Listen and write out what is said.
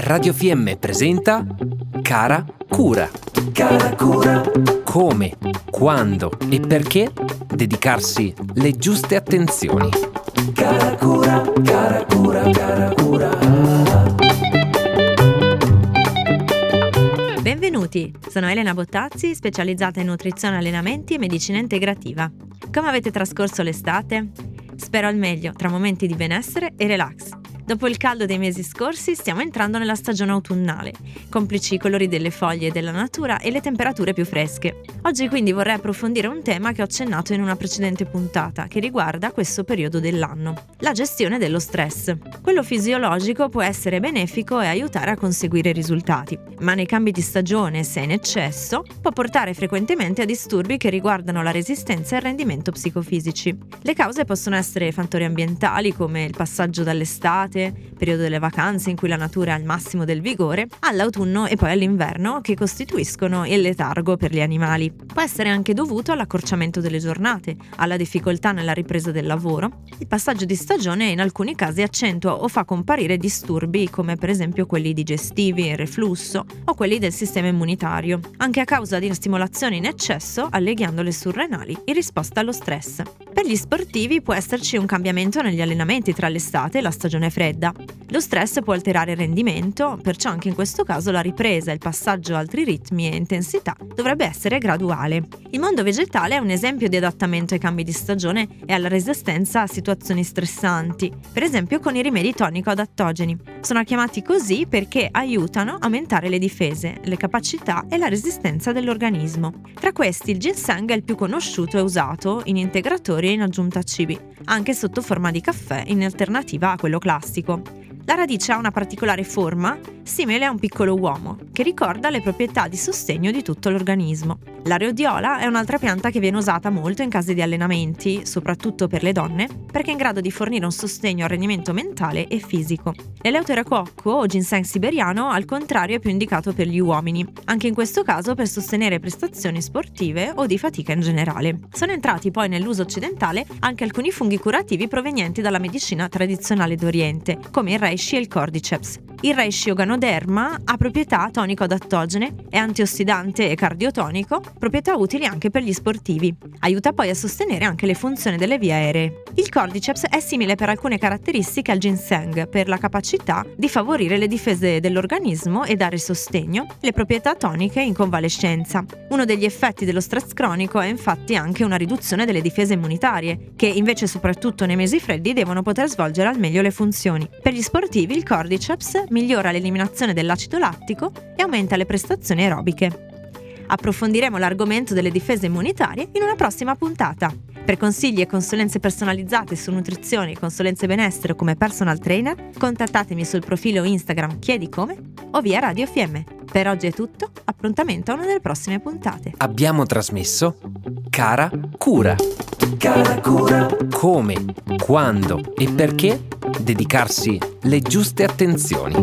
Radio FM presenta Cara Cura. Cara Cura. Come, quando e perché dedicarsi le giuste attenzioni. Cara Cura, cara Cura, cara Cura. Benvenuti, sono Elena Bottazzi, specializzata in nutrizione, allenamenti e medicina integrativa. Come avete trascorso l'estate? Spero al meglio, tra momenti di benessere e relax. Dopo il caldo dei mesi scorsi stiamo entrando nella stagione autunnale, complici i colori delle foglie della natura e le temperature più fresche. Oggi quindi vorrei approfondire un tema che ho accennato in una precedente puntata, che riguarda questo periodo dell'anno, la gestione dello stress. Quello fisiologico può essere benefico e aiutare a conseguire risultati, ma nei cambi di stagione, se in eccesso, può portare frequentemente a disturbi che riguardano la resistenza e il rendimento psicofisici. Le cause possono essere fattori ambientali come il passaggio dall'estate, estate, periodo delle vacanze in cui la natura è al massimo del vigore, all'autunno e poi all'inverno che costituiscono il letargo per gli animali. Può essere anche dovuto all'accorciamento delle giornate, alla difficoltà nella ripresa del lavoro. Il passaggio di stagione in alcuni casi accentua o fa comparire disturbi come per esempio quelli digestivi, il reflusso o quelli del sistema immunitario, anche a causa di stimolazione in eccesso alle ghiandole surrenali in risposta allo stress. Per gli sportivi può esserci un cambiamento negli allenamenti tra l'estate e la stagione fredda. Lo stress può alterare il rendimento, perciò anche in questo caso la ripresa e il passaggio a altri ritmi e intensità dovrebbe essere graduale. Il mondo vegetale è un esempio di adattamento ai cambi di stagione e alla resistenza a situazioni stressanti, per esempio con i rimedi tonico-adattogeni. Sono chiamati così perché aiutano a aumentare le difese, le capacità e la resistenza dell'organismo. Tra questi il ginseng è il più conosciuto e usato in integratori in aggiunta a cibi, anche sotto forma di caffè in alternativa a quello classico. Plástico. La radice ha una particolare forma, simile a un piccolo uomo, che ricorda le proprietà di sostegno di tutto l'organismo. La rhodiola è un'altra pianta che viene usata molto in casi di allenamenti, soprattutto per le donne, perché è in grado di fornire un sostegno al rendimento mentale e fisico. L'eleuterococco o ginseng siberiano, al contrario, è più indicato per gli uomini, anche in questo caso per sostenere prestazioni sportive o di fatica in generale. Sono entrati poi nell'uso occidentale anche alcuni funghi curativi provenienti dalla medicina tradizionale d'Oriente, come il reishi e il cordyceps. Il reishi oganoderma ha proprietà tonico-adattogene, è antiossidante e cardiotonico, proprietà utili anche per gli sportivi. Aiuta poi a sostenere anche le funzioni delle vie aeree. Il cordyceps è simile per alcune caratteristiche al ginseng, per la capacità di favorire le difese dell'organismo e dare sostegno, le proprietà toniche in convalescenza. Uno degli effetti dello stress cronico è infatti anche una riduzione delle difese immunitarie, che invece soprattutto nei mesi freddi devono poter svolgere al meglio le funzioni. Per gli sportivi il cordyceps migliora l'eliminazione dell'acido lattico e aumenta le prestazioni aerobiche. Approfondiremo l'argomento delle difese immunitarie in una prossima puntata. Per consigli e consulenze personalizzate su nutrizione e consulenze benessere come personal trainer, contattatemi sul profilo Instagram Chiedi Come o via Radio FM. Per oggi è tutto, appuntamento a una delle prossime puntate. Abbiamo trasmesso Cara Cura. Cara Cura. Come, quando e perché dedicarsi le giuste attenzioni.